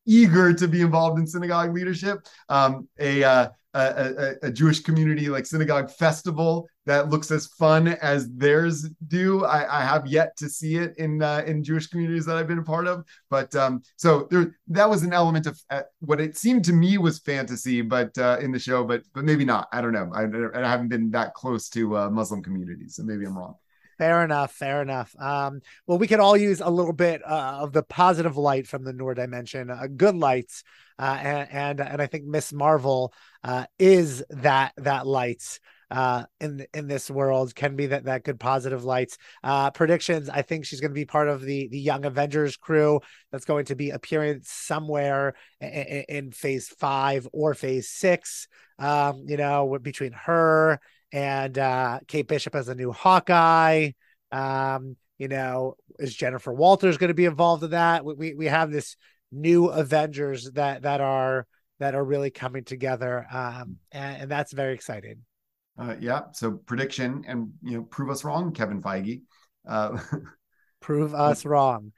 eager to be involved in synagogue leadership. Um, a, uh, a, a a Jewish community like synagogue festival that looks as fun as theirs do. I, I have yet to see it in uh, in Jewish communities that I've been a part of. But um, so there that was an element of uh, what it seemed to me was fantasy, but uh, in the show, but but maybe not. I don't know. I, I haven't been that close to uh, Muslim communities, so maybe I'm wrong. Fair enough. Fair enough. Um, well, we could all use a little bit uh, of the positive light from the Noor dimension, uh, good lights, uh, and, and and I think Miss Marvel uh, is that that light uh, in in this world can be that that good positive lights. Uh, predictions. I think she's going to be part of the the Young Avengers crew that's going to be appearing somewhere in, in Phase Five or Phase Six. Um, you know, between her and uh Kate Bishop as a new Hawkeye. Um, you know, is Jennifer Walters going to be involved in that? We, we we have this new Avengers that that are that are really coming together. Um, and, and that's very exciting. Uh, yeah. So prediction and you know prove us wrong, Kevin Feige. Uh, Prove us wrong.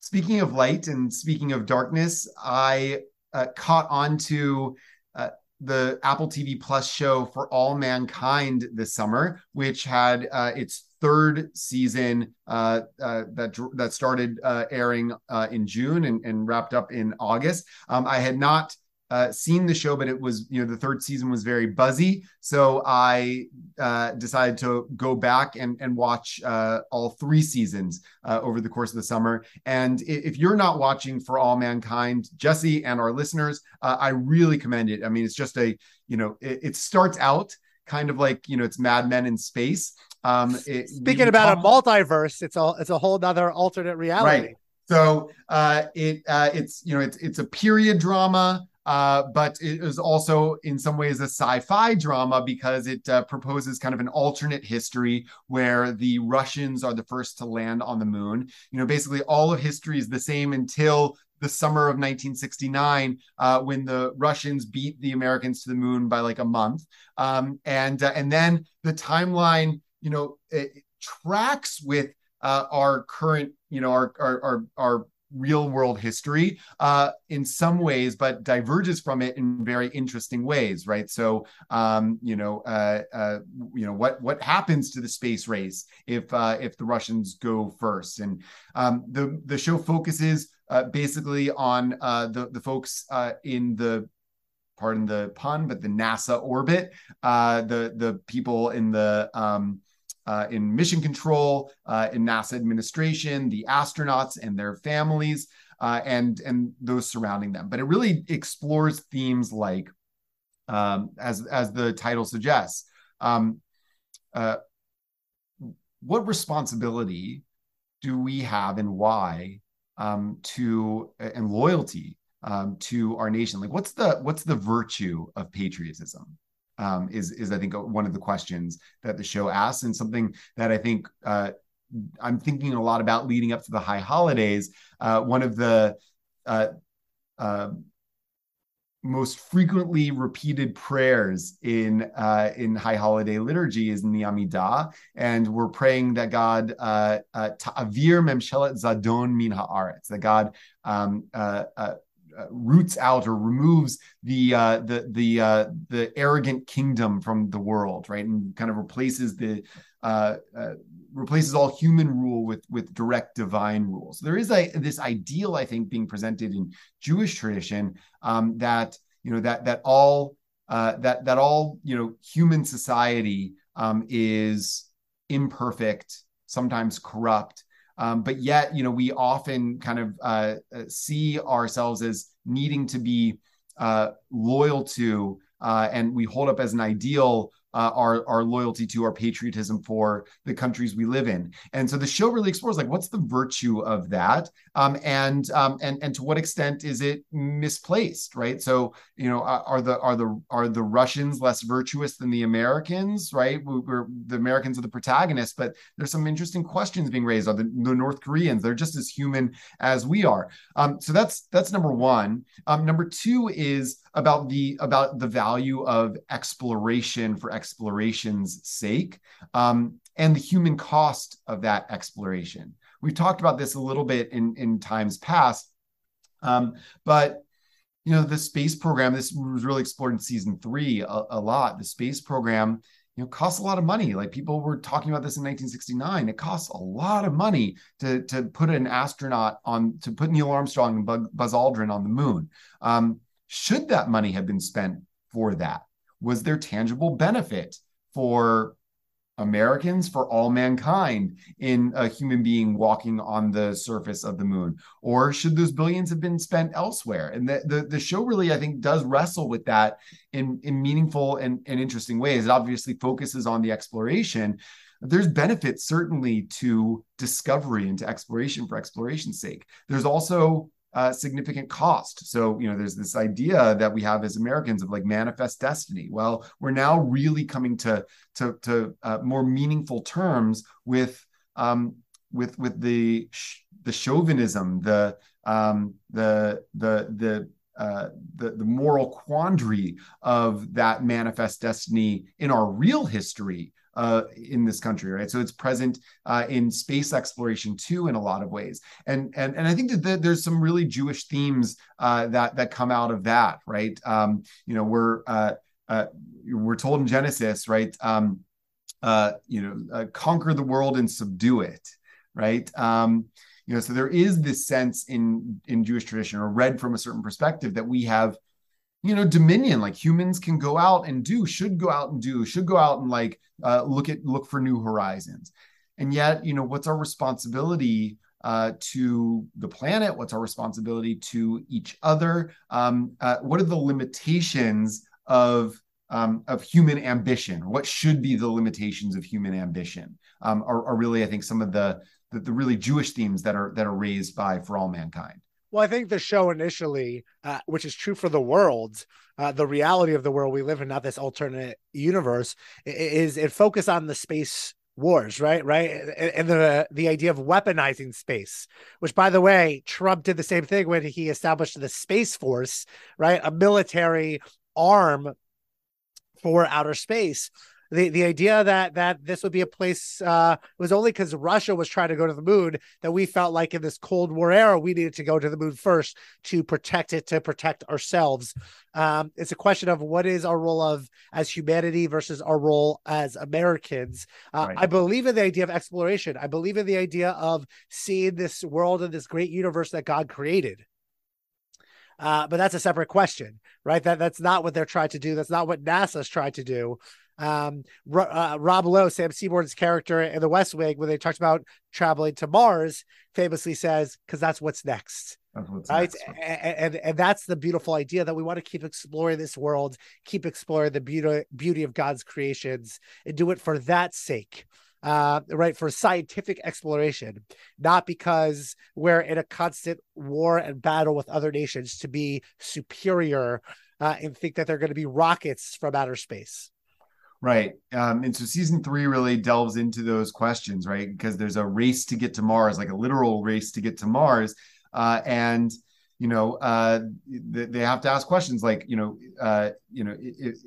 Speaking of light and speaking of darkness, I uh, caught on to uh, the Apple TV Plus show for All Mankind this summer, which had uh, its third season uh, uh, that that started uh, airing uh, in June and, and, wrapped up in August. Um, I had not uh, seen the show, but it was you know the third season was very buzzy, so I uh, decided to go back and and watch uh, all three seasons uh, over the course of the summer. And if you're not watching For All Mankind, Jesse and our listeners, uh, I really commend it. I mean, it's just a you know it, it starts out kind of like you know it's Mad Men in space. Um, it, Speaking about talk- a multiverse, it's a it's a whole other alternate reality. Right. So uh, it uh, it's you know it's it's a period drama. Uh, but it is also in some ways a sci-fi drama because it uh, proposes kind of an alternate history where the Russians are the first to land on the moon. You know, basically all of history is the same until the summer of 1969 uh, when the Russians beat the Americans to the moon by like a month, um, and uh, and then the timeline, you know, tracks with uh, our current, you know, our our our, our real world history uh, in some ways, but diverges from it in very interesting ways, right? So, um, you know, uh, uh, you know what what happens to the space race if uh, if the Russians go first, and um, the the show focuses uh, basically on uh, the the folks in the pardon the pun, but the NASA orbit, the the people in the um, uh, in mission control, uh, in NASA administration, the astronauts and their families, uh, and and those surrounding them. But it really explores themes like, um, as as the title suggests, um, uh, what responsibility do we have and why um, to and loyalty um, to our nation? Like, what's the what's the virtue of patriotism? Um, is is I think one of the questions that the show asks, and something that I think uh, I'm thinking a lot about leading up to the high holidays. Uh, one of the uh, uh most frequently repeated prayers in uh, in high holiday liturgy is Amidah, and we're praying that God uh, ta'avir memshelet zadon min haaretz, that God um, uh, roots out or removes the uh, the the uh, the arrogant kingdom from the world, right, and kind of replaces the uh, uh, replaces all human rule with with direct divine rule. So there is a this ideal, I think, being presented in Jewish tradition um, that you know that that all uh, that that all you know human society um, is imperfect, sometimes corrupt, um, but yet, you know, we often kind of uh, uh, see ourselves as needing to be uh, loyal to, uh, and we hold up as an ideal uh, our our loyalty to our patriotism for the countries we live in. And so the show really explores like what's the virtue of that, um, and um, and and to what extent is it misplaced, right? So you know, are the are the are the Russians less virtuous than the Americans, right? We're, the Americans are the protagonists, but there's some interesting questions being raised. Are the, the North Koreans? They're just as human as we are. Um, so that's that's number one. Um, number two is about the about the value of exploration for exploration's sake um, and the human cost of that exploration. We've talked about this a little bit in in times past, um, but you know the space program. This was really explored in season three a, a lot. The space program you know costs a lot of money like people were talking about this in 1969 it costs a lot of money to to put an astronaut on to put neil armstrong and buzz aldrin on the moon um, should that money have been spent for that? Was there tangible benefit for Americans, for all mankind in a human being walking on the surface of the moon? Or should those billions have been spent elsewhere? And the, the, the show really, I think, does wrestle with that in, in meaningful and, and interesting ways. It obviously focuses on the exploration. There's benefits certainly to discovery and to exploration for exploration's sake. There's also uh, significant cost. So, you know, there's this idea that we have as Americans of like manifest destiny. Well, we're now really coming to to, to uh, more meaningful terms with um, with with the the chauvinism, the um, the the the uh, the, the moral quandary of that manifest destiny in our real history uh, in this country, right? So it's present uh, in space exploration too, in a lot of ways. And and and I think that there's some really Jewish themes uh, that that come out of that, right? Um, you know, we're uh, uh, we're told in Genesis, right? Um, uh, you know, conquer the world and subdue it, right? Um, you know, so there is this sense in in Jewish tradition, or read from a certain perspective, that we have you know dominion like humans can go out and do should go out and do should go out and like uh, look at look for new horizons. And yet you know what's our responsibility uh, to the planet? What's our responsibility to each other? Um, uh, what are the limitations of um, of human ambition? What should be the limitations of human ambition um, are, are, really i think some of the, the the really jewish themes that are that are raised by for all mankind well, I think the show initially, uh, which is true for the world, uh, the reality of the world we live in, not this alternate universe, is it focus on the space wars, right? Right, and the the idea of weaponizing space, which, by the way, Trump did the same thing when he established the Space Force, right, a military arm for outer space the the idea that that this would be a place uh, was only because Russia was trying to go to the moon that we felt like in this Cold War era we needed to go to the moon first to protect it to protect ourselves. Um, it's a question of what is our role of as humanity versus our role as Americans. Uh, right. I believe in the idea of exploration. I believe in the idea of seeing this world and this great universe that God created. Uh, but that's a separate question, right? That that's not what they're trying to do. That's not what NASA's trying to do. Um, uh, Rob Lowe, Sam Seaborn's character in The West Wing, when they talked about traveling to Mars, famously says, "Because that's what's next." That's right, next. And, and, and that's the beautiful idea that we want to keep exploring this world, keep exploring the beauty beauty of God's creations, and do it for that sake uh, right, for scientific exploration, not because we're in a constant war and battle with other nations to be superior uh, and think that they're going to be rockets from outer space. Right. Um, and so season three really delves into those questions, right? Because there's a race to get to Mars, like a literal race to get to Mars. Uh, and, you know, uh, they have to ask questions like, you know, uh, you know, it,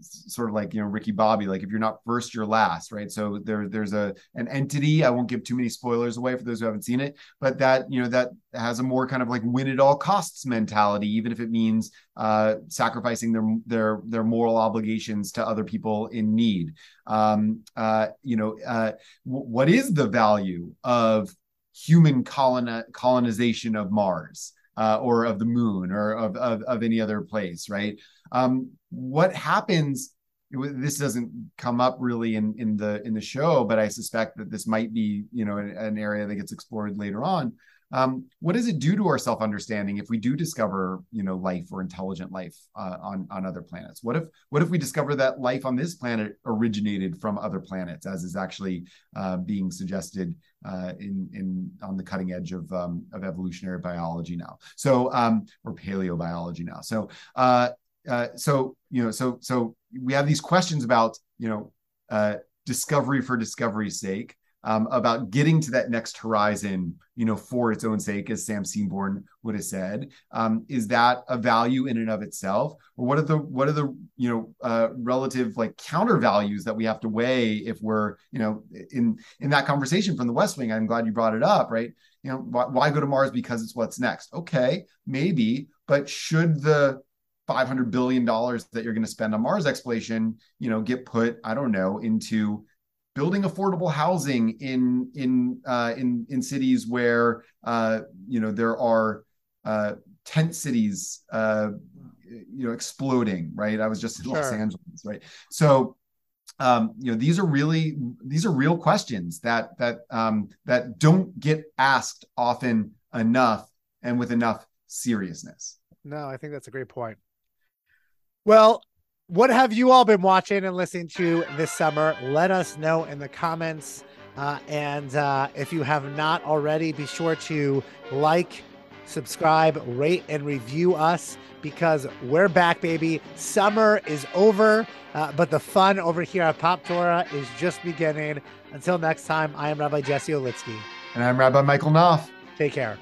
sort of like you know Ricky Bobby, like if you're not first, you're last, right? So there there's a an entity. I won't give too many spoilers away for those who haven't seen it, but that you know that has a more kind of like win at all costs mentality, even if it means uh, sacrificing their their their moral obligations to other people in need. Um, uh, you know, uh, w- what is the value of human coloni- colonization of Mars? uh, or of the moon or of, of, of any other place, right? Um, what happens? This doesn't come up really in in the in the show, but I suspect that this might be you know an, an area that gets explored later on. Um, what does it do to our self understanding if we do discover you know life or intelligent life uh, on on other planets what if what if we discover that life on this planet originated from other planets as is actually uh, being suggested uh, in in on the cutting edge of um, of evolutionary biology now so um, or paleobiology now so uh, so you know so so we have these questions about you know uh, discovery for discovery's sake um, about getting to that next horizon, you know, for its own sake, as Sam Seaborn would have said. Um, is that a value in and of itself, or what are the what are the you know uh, relative like counter values that we have to weigh if we're you know in in that conversation from the West Wing? I'm glad you brought it up, right? You know, why, why go to Mars because it's what's next? Okay, maybe, but should the 500 billion dollars that you're going to spend on Mars exploration, you know, get put, I don't know, into building affordable housing in in uh, in in cities where uh, you know there are uh, tent cities uh, you know exploding right? I was just in sure. los angeles right? So um, you know these are really these are real questions that that um, that don't get asked often enough and with enough seriousness. No i think that's a great point well what have you all been watching and listening to this summer? Let us know in the comments. Uh, and uh, if you have not already, be sure to like, subscribe, rate, and review us because we're back, baby. Summer is over, uh, but the fun over here at Pop Torah is just beginning. Until next time, I am Rabbi Jesse Olitzky. And I'm Rabbi Michael Knopf. Take care.